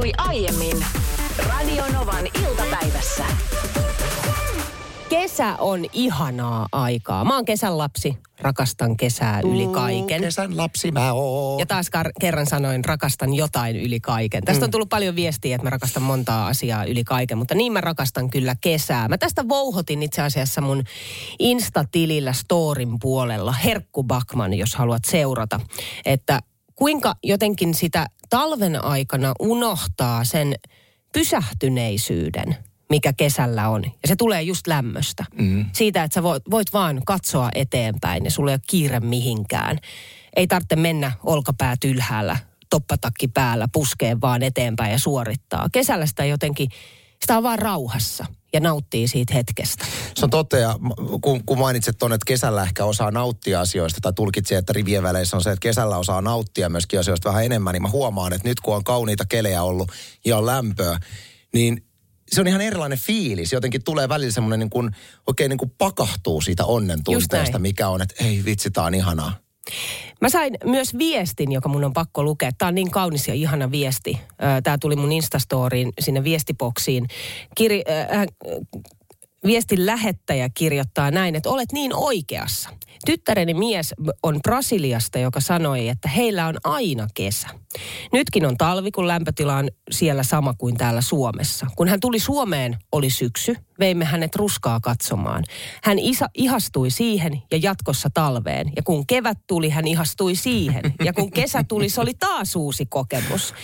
tapahtui aiemmin Radionovan iltapäivässä. Kesä on ihanaa aikaa. Mä oon kesän lapsi, rakastan kesää yli kaiken. Kesän lapsi mä oon. Ja taas kar- kerran sanoin, rakastan jotain yli kaiken. Tästä on tullut paljon viestiä, että mä rakastan montaa asiaa yli kaiken, mutta niin mä rakastan kyllä kesää. Mä tästä vouhotin itse asiassa mun Insta-tilillä storin puolella, Herkku Bakman, jos haluat seurata, että kuinka jotenkin sitä talven aikana unohtaa sen pysähtyneisyyden, mikä kesällä on. Ja se tulee just lämmöstä. Mm. Siitä, että sä voit, voit vaan katsoa eteenpäin ja sulla ei ole kiire mihinkään. Ei tarvitse mennä olkapäät ylhäällä, toppatakki päällä, puskeen vaan eteenpäin ja suorittaa. Kesällä sitä jotenkin, sitä on vaan rauhassa ja nauttii siitä hetkestä. Se on totta, ja kun, kun mainitset tuonne, että kesällä ehkä osaa nauttia asioista, tai tulkitsi, että rivien väleissä on se, että kesällä osaa nauttia myöskin asioista vähän enemmän, niin mä huomaan, että nyt kun on kauniita kelejä ollut ja on lämpöä, niin se on ihan erilainen fiilis. Jotenkin tulee välillä semmoinen niin kuin, oikein niin kuin pakahtuu siitä onnen tunteesta, mikä on, että ei vitsi, tää on ihanaa. Mä sain myös viestin, joka mun on pakko lukea. Tämä on niin kaunis ja ihana viesti. Tämä tuli mun Instastoriin sinne viestiboksiin. Kiri, äh, viestin lähettäjä kirjoittaa näin, että olet niin oikeassa. Tyttäreni mies on Brasiliasta, joka sanoi, että heillä on aina kesä. Nytkin on talvi, kun lämpötila on siellä sama kuin täällä Suomessa. Kun hän tuli Suomeen, oli syksy. Veimme hänet ruskaa katsomaan. Hän isa, ihastui siihen ja jatkossa talveen. Ja kun kevät tuli, hän ihastui siihen. Ja kun kesä tuli, se oli taas uusi kokemus.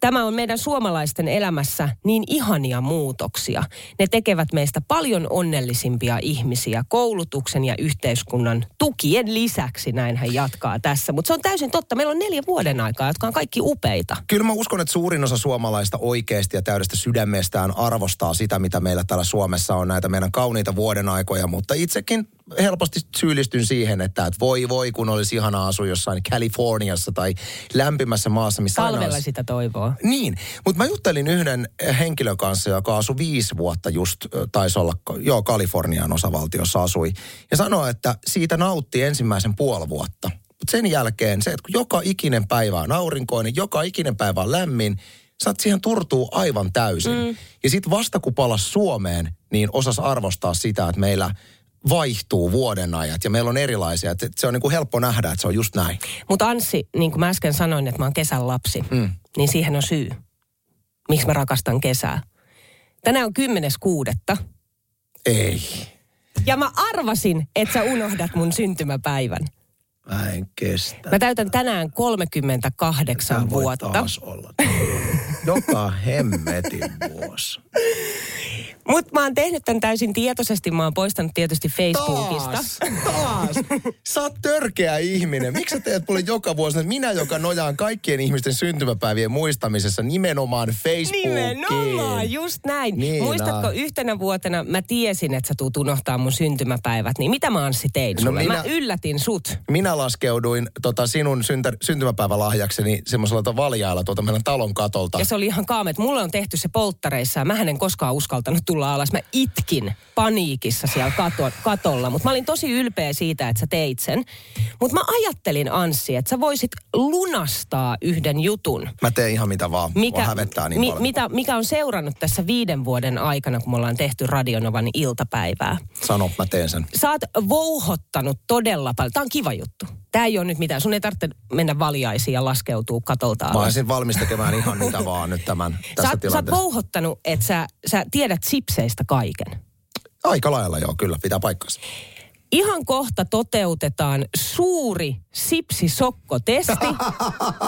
Tämä on meidän suomalaisten elämässä niin ihania muutoksia. Ne tekevät meistä paljon onnellisimpia ihmisiä koulutuksen ja yhteiskunnan tukien lisäksi, näin hän jatkaa tässä. Mutta se on täysin totta. Meillä on neljä vuoden aikaa, jotka on kaikki upeita. Kyllä mä uskon, että suurin osa suomalaista oikeasti ja täydestä sydämestään arvostaa sitä, mitä meillä täällä Suomessa on, näitä meidän kauniita vuoden aikoja, mutta itsekin helposti syyllistyn siihen, että, että voi voi, kun olisi ihana asua jossain Californiassa tai lämpimässä maassa, missä aina Talvella olisi- sitä toivoo. Niin, mutta mä juttelin yhden henkilön kanssa, joka asui viisi vuotta just, taisi olla, joo, Kalifornian osavaltiossa asui. Ja sanoi, että siitä nautti ensimmäisen puoli vuotta. Mutta sen jälkeen se, että kun joka ikinen päivä on aurinkoinen, joka ikinen päivä on lämmin, saat siihen turtuu aivan täysin. Mm. Ja sitten vasta kun palas Suomeen, niin osas arvostaa sitä, että meillä vaihtuu vuodenajat ja meillä on erilaisia. Et se on niin kuin helppo nähdä, että se on just näin. Mutta Anssi, niin kuin mä äsken sanoin, että mä oon kesän lapsi, mm. niin siihen on syy. Miksi mä rakastan kesää. Tänään on 10.6. Ei. Ja mä arvasin, että sä unohdat mun syntymäpäivän. Mä en kestä. Mä täytän tänään 38 Tää voi vuotta. taas olla. Joka hemmetin vuosi. Mutta mä oon tehnyt tämän täysin tietoisesti. Mä oon poistanut tietysti Facebookista. Taas, taas. Sä oot törkeä ihminen. Miksi sä teet mulle joka vuosi, että minä, joka nojaan kaikkien ihmisten syntymäpäivien muistamisessa nimenomaan Facebookiin. Nimenomaan, just näin. Niin Muistatko on. yhtenä vuotena, mä tiesin, että sä tuut unohtaa mun syntymäpäivät, niin mitä mä Anssi tein No sulle? minä- Mä yllätin sut. Minä laskeuduin tota sinun syntä, syntymäpäivälahjakseni semmoisella valjailla tuolta meidän talon katolta. Ja se oli ihan kaamet. Mulle on tehty se polttareissa ja mä en koskaan uskaltanut tulla alas. Mä itkin paniikissa siellä kato, katolla. Mutta mä olin tosi ylpeä siitä, että sä teit sen. Mutta mä ajattelin Anssi, että sä voisit lunastaa yhden jutun. Mä teen ihan mitä vaan. Mikä, hävettää niin mi, paljon. mitä, mikä on seurannut tässä viiden vuoden aikana, kun me ollaan tehty Radionovan iltapäivää. Sano, mä teen sen. Sä oot vouhottanut todella paljon. Tämä on kiva juttu. Tämä ei ole nyt mitään. Sun ei tarvitse mennä valjaisiin ja laskeutua katolta Mä alas. olisin valmis tekemään ihan mitä vaan nyt tämän, Sä, tässä oot- sä oot tilanteessa. vouhottanut, että sä, sä tiedät sipseistä kaiken. Aika lailla joo, kyllä, pitää paikkansa. Ihan kohta toteutetaan suuri sipsisokkotesti.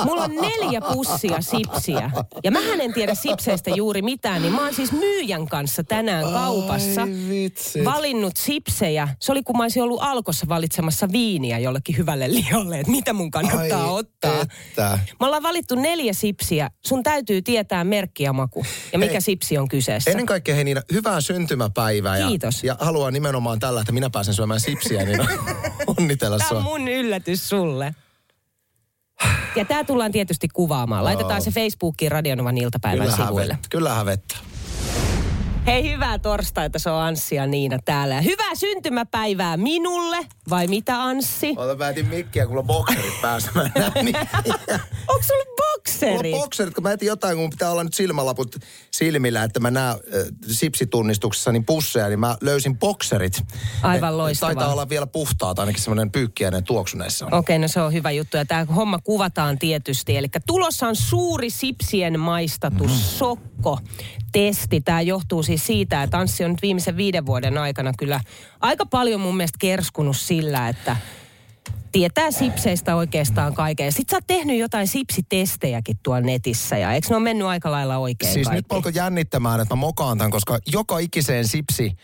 Mulla on neljä pussia sipsiä. Ja mä en tiedä sipseistä juuri mitään, niin mä oon siis myyjän kanssa tänään kaupassa valinnut sipsejä. Se oli kun mä olisin ollut alkossa valitsemassa viiniä jollekin hyvälle lihalle, että mitä mun kannattaa Ai ottaa. Että. Me ollaan valittu neljä sipsiä. Sun täytyy tietää merkki ja maku. Ja mikä Hei, sipsi on kyseessä. Ennen kaikkea hei Niina, hyvää syntymäpäivää. Ja, Kiitos. Ja haluan nimenomaan tällä, että minä pääsen syömään sipsiä, niin onnitella Tämä on sua. mun yllätys sulle. Ja tämä tullaan tietysti kuvaamaan. Laitetaan se Facebookiin Radionovan iltapäivän Kyllä sivuille. hävettä. Kyllä hävettä. Hei, hyvää torstaita. Se on Anssi ja Niina täällä. Ja hyvää syntymäpäivää minulle. Vai mitä, Anssi? Ota päätin mikkiä, kun on bokserit päässä. Niin. Onko sulla bokserit. Mulla on bokserit, kun mä etin jotain, kun pitää olla nyt silmälaput silmillä, että mä näen äh, sipsitunnistuksessa niin pusseja, niin mä löysin bokserit. Aivan loistavaa. Taitaa olla vielä puhtaat, ainakin semmoinen pyykkiäinen tuoksu näissä on. Okei, no se on hyvä juttu. Ja tämä homma kuvataan tietysti. Eli tulossa on suuri sipsien maistatus, mm. sokko. Testi. Tämä johtuu siis siitä, että Anssi on nyt viimeisen viiden vuoden aikana kyllä aika paljon mun mielestä kerskunut sillä, että tietää sipseistä oikeastaan kaiken. Sitten sä oot tehnyt jotain sipsitestejäkin tuolla netissä ja eikö ne ole mennyt aika lailla oikein Siis kaikki? nyt alkoi jännittämään, että mä mokaan tämän, koska joka ikiseen sipsi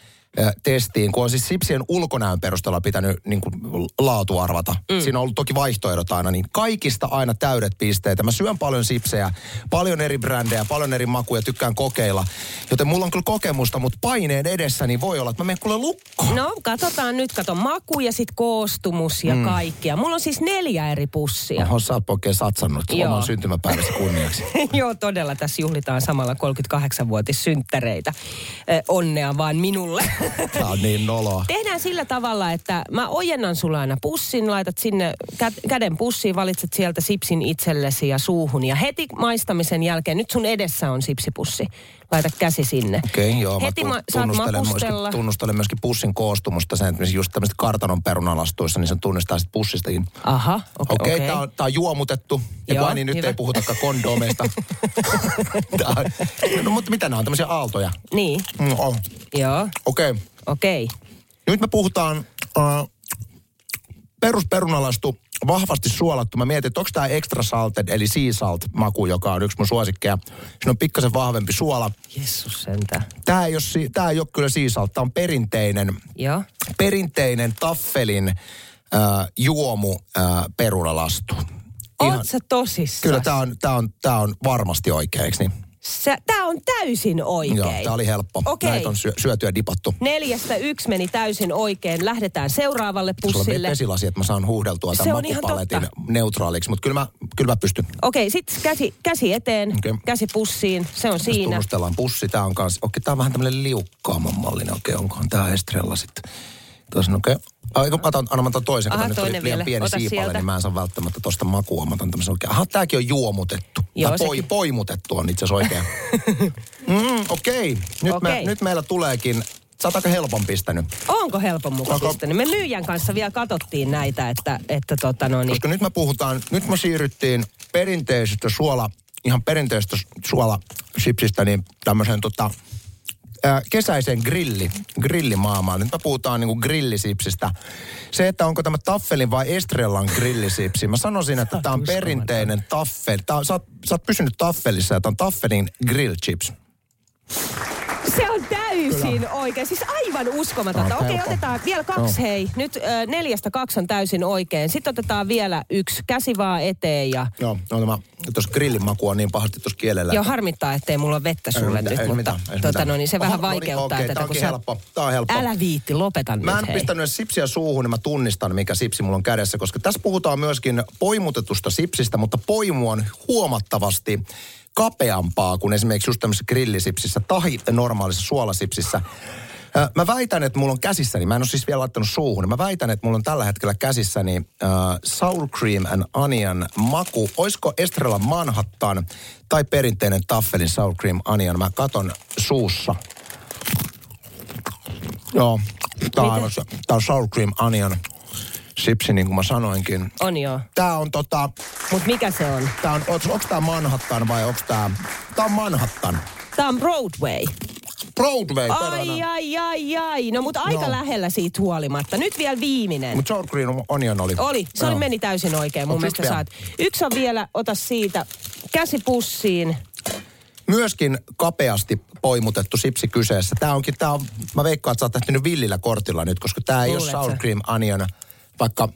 testiin, kun on siis sipsien ulkonäön perusteella pitänyt niin kuin, laatu arvata. Mm. Siinä on ollut toki vaihtoehdot aina, niin kaikista aina täydet pisteet. Mä syön paljon sipsejä, paljon eri brändejä, paljon eri makuja, tykkään kokeilla. Joten mulla on kyllä kokemusta, mutta paineen edessä niin voi olla, että mä menen kuule lukkoon. No, katsotaan nyt, kato maku ja sitten koostumus ja mm. kaikkia. Mulla on siis neljä eri pussia. Oho, sä oot oikein satsannut Joo. oman syntymäpäiväsi kunniaksi. Joo, todella. Tässä juhlitaan samalla 38-vuotissynttäreitä. Ö, onnea vaan minulle. Tää on niin noloa. Tehdään sillä tavalla, että mä ojennan sulle aina pussin, laitat sinne kä- käden pussiin, valitset sieltä sipsin itsellesi ja suuhun. Ja heti maistamisen jälkeen, nyt sun edessä on sipsipussi. Laita käsi sinne. Okei, okay, joo. Heti mä saat tunnustelen, myöskin, tunnustelen myöskin pussin koostumusta. Sen, että just tämmöiset kartanon perunalastuissa, niin sen tunnistaa sitten pussistakin. Aha, okei. Okay, okei. tämä on, tää on juomutettu. Ja Joo, niin nyt hyvä. ei puhutakaan kondomeista. Tää on- no mutta mitä nämä on? Tämmöisiä aaltoja. Niin, Mm, oh. joo, Okei. Okay. okei. Nyt me puhutaan uh, perusperunalastu vahvasti suolattu. Mä mietin, että onko tämä extra salted, eli sea salt maku, joka on yksi mun suosikkeja. Siinä on pikkasen vahvempi suola. Jessus sentään. Tämä ei ole, tää ei ole kyllä sea salt, tämä on perinteinen Joo. perinteinen taffelin äh, juomu äh, perunalastu. Oot sä tosissaan? Kyllä tämä on, tää on, tää on varmasti oikein, eikö niin? Tää on täysin oikein. Joo, tämä oli helppo. Okei. Näitä on syö, syöty ja dipattu. Neljästä yksi meni täysin oikein. Lähdetään seuraavalle Sulla on pussille. että mä saan huuhdeltua tämän makupaletin neutraaliksi, mutta kyllä mä, kyllä mä pystyn. Okei, sitten käsi, käsi eteen, Okei. käsi pussiin. Se on Tässä siinä. tunnustellaan pussi. Tämä on kans, okei, tämä on vähän tämmöinen liukkaamman mallinen. Okei, onkohan tämä Estrella sitten? Tuossa, okei. Ai, kun mä otan, anna mä otan toisen, Aha, kun nyt oli liian vielä. pieni Ota siipalle, sieltä. niin mä en saa välttämättä tosta makua. Mä otan tämmöisen oikein. Aha, tääkin on juomutettu. Joo, tai poi, poimutettu on itse asiassa oikein. mm, okei. Nyt, Okei. Me, nyt meillä tuleekin, sä oot aika helpon pistänyt. Onko helpon mukaan Onko- pistänyt? Me myyjän kanssa vielä katsottiin näitä, että, että tota no niin. Koska nyt me puhutaan, nyt me siirryttiin perinteisestä suola, ihan perinteisestä suolasipsistä, niin tämmöiseen tota, ää, kesäiseen grilli, grillimaailmaan. Nyt me puhutaan niinku grillisipsistä. Se, että onko tämä Taffelin vai Estrellan grillisipsi. Mä sanoisin, että tämä on perinteinen Taffel. Tää, on- sä, oot, sä oot pysynyt Taffelissa ja tämä on Taffelin grill chips. Se on täysin oikein. Siis aivan uskomatonta. Tämä on Okei, helppo. otetaan vielä kaksi hei. Nyt ö, neljästä kaksi on täysin oikein. Sitten otetaan vielä yksi. Käsi vaan eteen ja... Joo, no tämä, tuossa grillin maku on niin pahasti tuossa kielellä. Joo, harmittaa, ettei mulla ole vettä sulle nyt, ei mutta mitään, ei tota, no, niin se Oho, vähän no niin, vaikeuttaa okei, tätä. tää onkin sä- helppo, tää on helppo. Älä viitti, lopetan Mä nyt en hei. pistänyt edes sipsiä suuhun, niin mä tunnistan, mikä sipsi mulla on kädessä, koska tässä puhutaan myöskin poimutetusta sipsistä, mutta poimu on huomattavasti kapeampaa kuin esimerkiksi just tämmöisessä grillisipsissä tai normaalissa suolasipsissä. Mä väitän, että mulla on käsissäni, mä en ole siis vielä laittanut suuhun, mä väitän, että mulla on tällä hetkellä käsissäni äh, sour cream and onion maku. Oisko Estrella Manhattan tai perinteinen Taffelin sour cream onion? Mä katon suussa. Joo, tää on, tää on sour cream onion sipsi, niin kuin mä sanoinkin. On joo. Tää on tota, Mutta mikä se on? tää on, onks, onks tää Manhattan vai onks tää, tää on Manhattan. Tämä on Broadway. Broadway, Ai, ai, ai, ai. No mutta aika No. lähellä siitä huolimatta. Nyt vielä viimeinen. Mutta sour cream onion oli. Oli, se oli, meni täysin oikein. Mun mielestä yksi saat. Yksi on vielä, ota siitä käsi pussiin. Myöskin kapeasti poimutettu sipsi kyseessä. Tää onkin, tää on, mä veikkaan, että sä oot villillä kortilla nyt, koska tää ei ole sour cream onion, vaikka...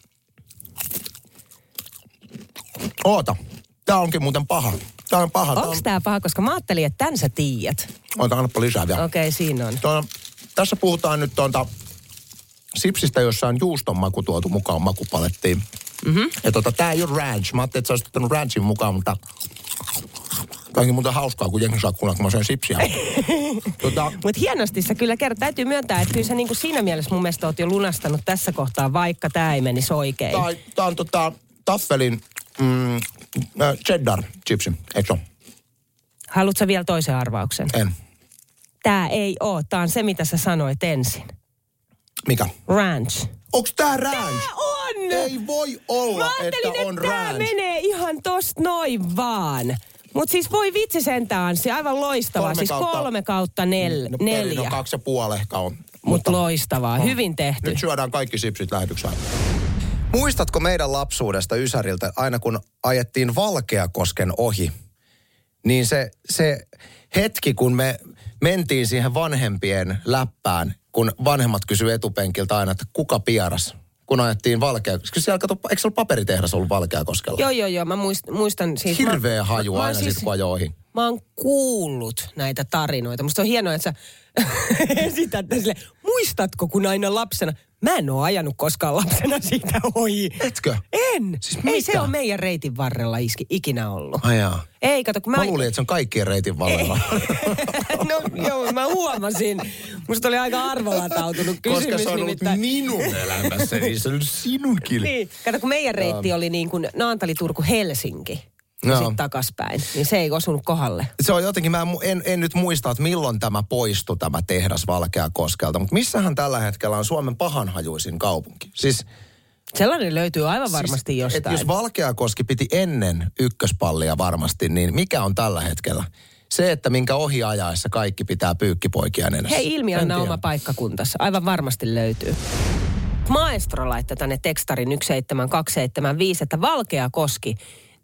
Oota, tää onkin muuten paha. Tää on paha. Tää Onko on... tämä paha, koska mä ajattelin, että tän sä tiedät. Oota, annapa lisää vielä. Okei, okay, siinä on. Tuo, tässä puhutaan nyt tuonta sipsistä, jossa on juuston maku tuotu mukaan makupalettiin. Mm-hmm. Ja tota, tää ei ole ranch. Mä ajattelin, että sä olisit ottanut ranchin mukaan, mutta Tämä onkin muuten hauskaa, kun jengi saa kuulla, kun mä syön sipsiä. tota, Mutta hienosti sä kyllä kerrot. Täytyy myöntää, että kyllä sä niinku siinä mielessä mun mielestä oot jo lunastanut tässä kohtaa, vaikka tämä ei menisi oikein. tää, tää on tota, Taffelin mm, äh, cheddar chipsi, eikö? Haluatko vielä toisen arvauksen? En. Tää ei oo. Tää on se, mitä sä sanoit ensin. Mikä? Ranch. Onks tää ranch? Tää on! Ei voi olla, Mä että on että tää ranch. menee ihan tosta noin vaan. Mut siis voi vitsi sentään, se aivan loistavaa. Kolme siis kautta- kolme kautta nel, No, neljä. No kaksi ja puoli ehkä on. Mutta loistavaa, hyvin tehty. Nyt syödään kaikki sipsit lähetyksen aikana. Muistatko meidän lapsuudesta Ysäriltä, aina kun ajettiin Valkeakosken ohi, niin se, se hetki, kun me mentiin siihen vanhempien läppään, kun vanhemmat kysyi etupenkiltä aina, että kuka pieras, kun ajettiin Valkea... Siellä, kato, eikö se ollut paperitehdas ollut Valkeakoskella? Joo, joo, joo. Mä muist, muistan siis... Hirveä mä- haju mä aina siis... siitä, kun ajoi ohi. Mä oon kuullut näitä tarinoita. Musta on hienoa, että sä esität sille, muistatko kun aina lapsena? Mä en oo ajanut koskaan lapsena siitä ohi. Etkö? En. Siis Ei mitä? se ole meidän reitin varrella iski, ikinä ollut. Ai jaa. Ei, kato, kun mä... Mä luulin, että se on kaikkien reitin vallella. no joo, mä huomasin. Musta oli aika arvolatautunut kysymys Koska se on ollut nimittäin. minun elämässäni, niin se on sinunkin. Niin, kato kun meidän reitti oli niin kuin Naantali, Turku, Helsinki. Ja sitten takaspäin. Niin se ei osunut kohdalle. Se on jotenkin, mä en, en, en nyt muista, että milloin tämä poistui, tämä tehdas Valkeakoskelta. Mutta missähän tällä hetkellä on Suomen pahanhajuisin kaupunki? Siis, Sellainen löytyy aivan varmasti siis, jostain. jos Valkeakoski piti ennen ykköspallia varmasti, niin mikä on tällä hetkellä? Se, että minkä ohi ajaessa kaikki pitää pyykkipoikia nenässä. Hei, ilmi En anna tiedä. oma paikkakuntansa. Aivan varmasti löytyy. Maestro laittoi tänne tekstarin 17275, että Valkea koski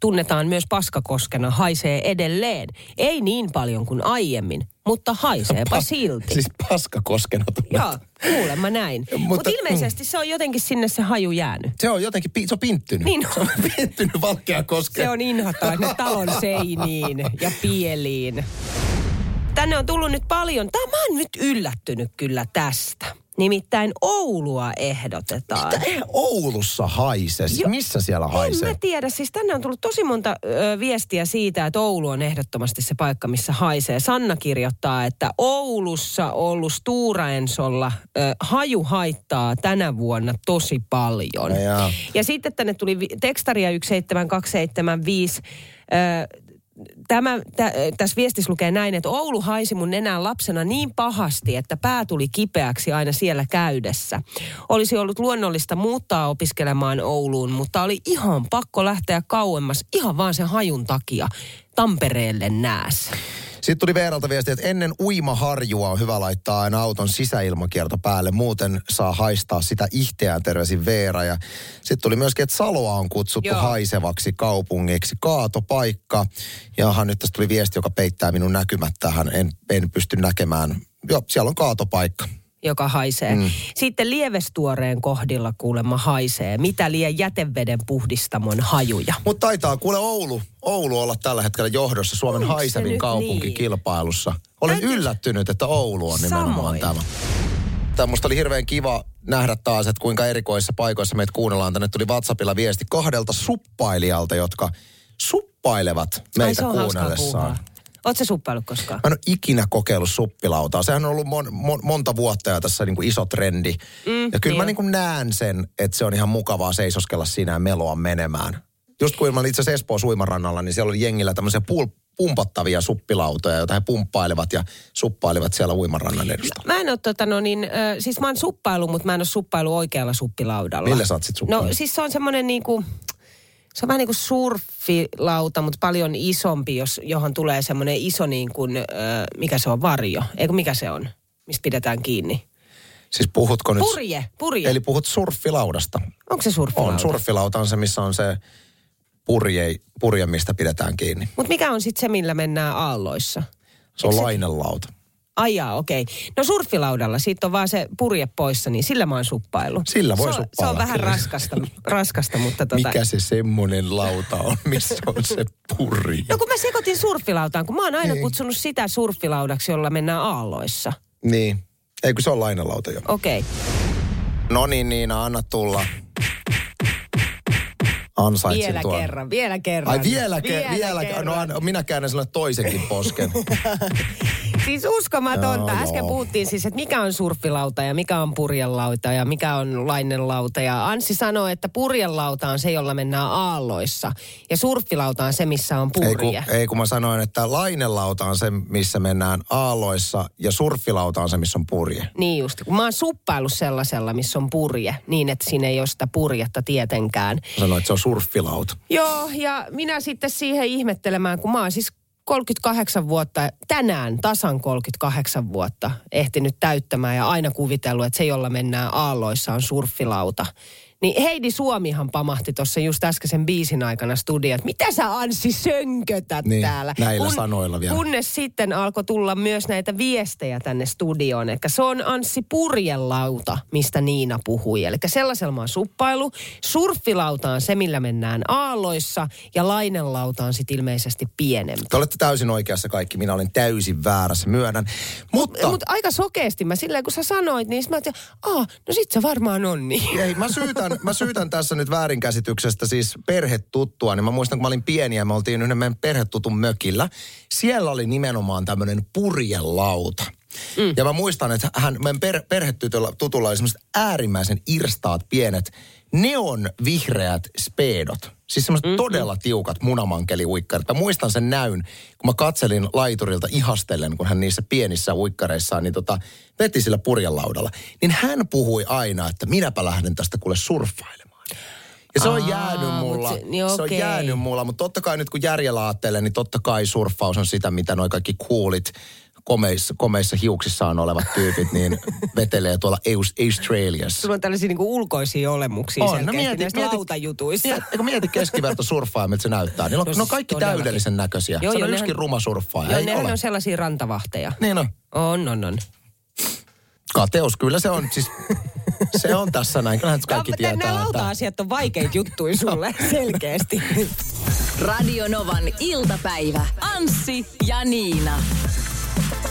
tunnetaan myös paskakoskena, haisee edelleen. Ei niin paljon kuin aiemmin, mutta haiseepa silti. Siis paskakoskena tunnet. Joo, kuulemma näin. Mutta Mut ilmeisesti se on jotenkin sinne se haju jäänyt. Se on jotenkin, se on pinttynyt. Niin on. Se on pinttynyt Valkeakoskeen. Se on inhottaa ne talon seiniin ja pieliin. Tänne on tullut nyt paljon. Tämä mä oon nyt yllättynyt kyllä tästä. Nimittäin Oulua ehdotetaan. Mitä Oulussa haise? Siis Jo- missä siellä En haisee? mä tiedä. Siis tänne on tullut tosi monta ö, viestiä siitä, että Oulu on ehdottomasti se paikka, missä haisee. Sanna kirjoittaa, että Oulussa ollut Stura Ensolla ö, haju haittaa tänä vuonna tosi paljon. No jaa. Ja sitten tänne tuli tekstaria 17275. Ö, Tämä, tä, tässä viestissä lukee näin, että Oulu haisi mun nenään lapsena niin pahasti, että pää tuli kipeäksi aina siellä käydessä. Olisi ollut luonnollista muuttaa opiskelemaan Ouluun, mutta oli ihan pakko lähteä kauemmas ihan vaan sen hajun takia Tampereelle nääs. Sitten tuli Veeralta viesti, että ennen uimaharjua on hyvä laittaa aina auton sisäilmakierto päälle. Muuten saa haistaa sitä ihteään terveisin Veera. Ja sitten tuli myöskin, että Saloa on kutsuttu Joo. haisevaksi kaupungiksi. Kaatopaikka. Jaha, nyt tästä tuli viesti, joka peittää minun näkymät tähän. En, en pysty näkemään. Joo, siellä on kaatopaikka. Joka haisee. Mm. Sitten lievestuoreen kohdilla kuulemma haisee. Mitä lie jäteveden puhdistamon hajuja. Mutta taitaa kuule Oulu, Oulu olla tällä hetkellä johdossa Suomen Onko se haisevin nyt kaupunki niin? kilpailussa. Olen Täytyy- yllättynyt, että Oulu on nimenomaan Samoin. tämä. Tämä musta oli hirveän kiva nähdä taas, että kuinka erikoisissa paikoissa meitä kuunnellaan. Tänne tuli WhatsAppilla viesti kahdelta suppailijalta, jotka suppailevat Ai meitä hauskaa kuunnellessaan. Oletko suppailut koskaan? Mä en ole ikinä kokeillut suppilautaa. Sehän on ollut mon, mon, monta vuotta ja tässä niin kuin iso trendi. Mm, ja kyllä niin mä niin kuin näen sen, että se on ihan mukavaa seisoskella siinä ja meloa menemään. Just kun mä olin itse asiassa Espoon suimarannalla, niin siellä oli jengillä tämmöisiä pul- pumpattavia suppilautoja, joita he pumppailevat ja suppailivat siellä uimarannan edustalla. Mä en ole tota no niin, äh, siis mä oon suppailu, mutta mä en ole suppailu oikealla suppilaudalla. Millä sä oot sit suppailu? No siis se on semmoinen niinku, se on vähän niin kuin surfilauta, mutta paljon isompi, jos, johon tulee semmoinen iso niin kuin, äh, mikä se on, varjo. Eikö mikä se on, mistä pidetään kiinni? Siis puhutko nyt... Purje, purje. Eli puhut surfilaudasta. Onko se surfilauta? On, surfilauta on se, missä on se purje, purje mistä pidetään kiinni. Mutta mikä on sitten se, millä mennään aalloissa? Se on Eikö se- lainelauta. Ai jaa, okei. No surfilaudalla, siitä on vaan se purje poissa, niin sillä mä oon suppailu. Sillä voi se on, Se on vähän raskasta, raskasta mutta tota... Mikä se semmonen lauta on, missä on se purje? No kun mä sekoitin surfilautaan, kun mä oon aina Niin. kutsunut sitä surfilaudaksi, jolla mennään aalloissa. Niin. Ei kun se on lainalauta jo. Okei. No niin Niina, anna tulla. Ansaitsin Vielä tuon. kerran, vielä kerran. Ai vielä, vielä, vielä kerran. No minä käännän sinulle toisenkin posken. Siis uskomatonta. Joo, Äsken joo. puhuttiin siis, että mikä on surffilauta ja mikä on purjelauta ja mikä on lainelauta. Ja Anssi sanoi, että purjelauta on se, jolla mennään aalloissa. Ja surffilauta on se, missä on Ei purje. kun, ei kun mä sanoin, että lainelauta on se, missä mennään aalloissa ja surffilauta on se, missä on purje. Niin just, kun mä oon suppaillut sellaisella, missä on purje, niin että siinä ei ole sitä purjetta tietenkään. Mä sanoin, että se on surffilauta. Joo, ja minä sitten siihen ihmettelemään, kun mä oon siis 38 vuotta, tänään tasan 38 vuotta ehtinyt täyttämään ja aina kuvitellut, että se, jolla mennään aalloissa, on surffilauta. Niin Heidi Suomihan pamahti tuossa just äskeisen biisin aikana studio, että mitä sä Anssi sönkötät Niin, täällä. näillä sanoilla vielä. Kunnes sitten alkoi tulla myös näitä viestejä tänne studioon. Eli se on Anssi Purjelauta, mistä Niina puhui. Eli sellaisella mä suppailu. Surffilauta on se, millä mennään aalloissa. Ja lainelauta on sitten ilmeisesti pienempi. Te olette täysin oikeassa kaikki. Minä olen täysin väärässä, myönnän. Mutta... Mutta aika sokeasti mä silleen, kun sä sanoit, niin mä ajattelin, aa, no sit se varmaan on niin. Ei, mä syytän, mä syytän tässä nyt väärinkäsityksestä siis perhetuttua. Niin mä muistan, kun mä olin pieni ja me oltiin yhden meidän perhetutun mökillä. Siellä oli nimenomaan tämmöinen purjelauta. Mm. Ja mä muistan, että hän, meidän per, perhetutulla tutulla oli semmoiset äärimmäisen irstaat pienet neon vihreät speedot. Siis semmoiset mm-hmm. todella tiukat munamankeliuikkarit. Mä muistan sen näyn, kun mä katselin laiturilta ihastellen, kun hän niissä pienissä uikkareissaan niin tota, veti sillä purjelaudalla. Niin hän puhui aina, että minäpä lähden tästä kuule surffailemaan. Ja se on Aa, jäänyt mulla. se- niin se on jäänyt mulla, mutta totta kai nyt kun järjellä ajattelee, niin totta kai surffaus on sitä, mitä noi kaikki coolit komeissa, komeissa hiuksissaan olevat tyypit, niin vetelee tuolla Aus- Australiassa. Sulla on tällaisia niinku ulkoisia olemuksia On, selkeästi no mieti- näistä mieti- lautajutuissa. Mieti, mieti keskiverto surffaa, miltä se näyttää. Niillä on, No no, ne on kaikki todellakin. täydellisen näköisiä. Joo, Joo, joo, Sano yksikin ruma surffaaja. Joo, nehän ole. on sellaisia rantavahteja. Niin on. On, on, on. Kateus, kyllä se on. Siis, se on tässä näin. Kyllähän kaikki Nämä tietää. nämä että- lauta-asiat on vaikeita juttuja sulle, selkeästi. Radio Novan iltapäivä. Anssi ja Niina.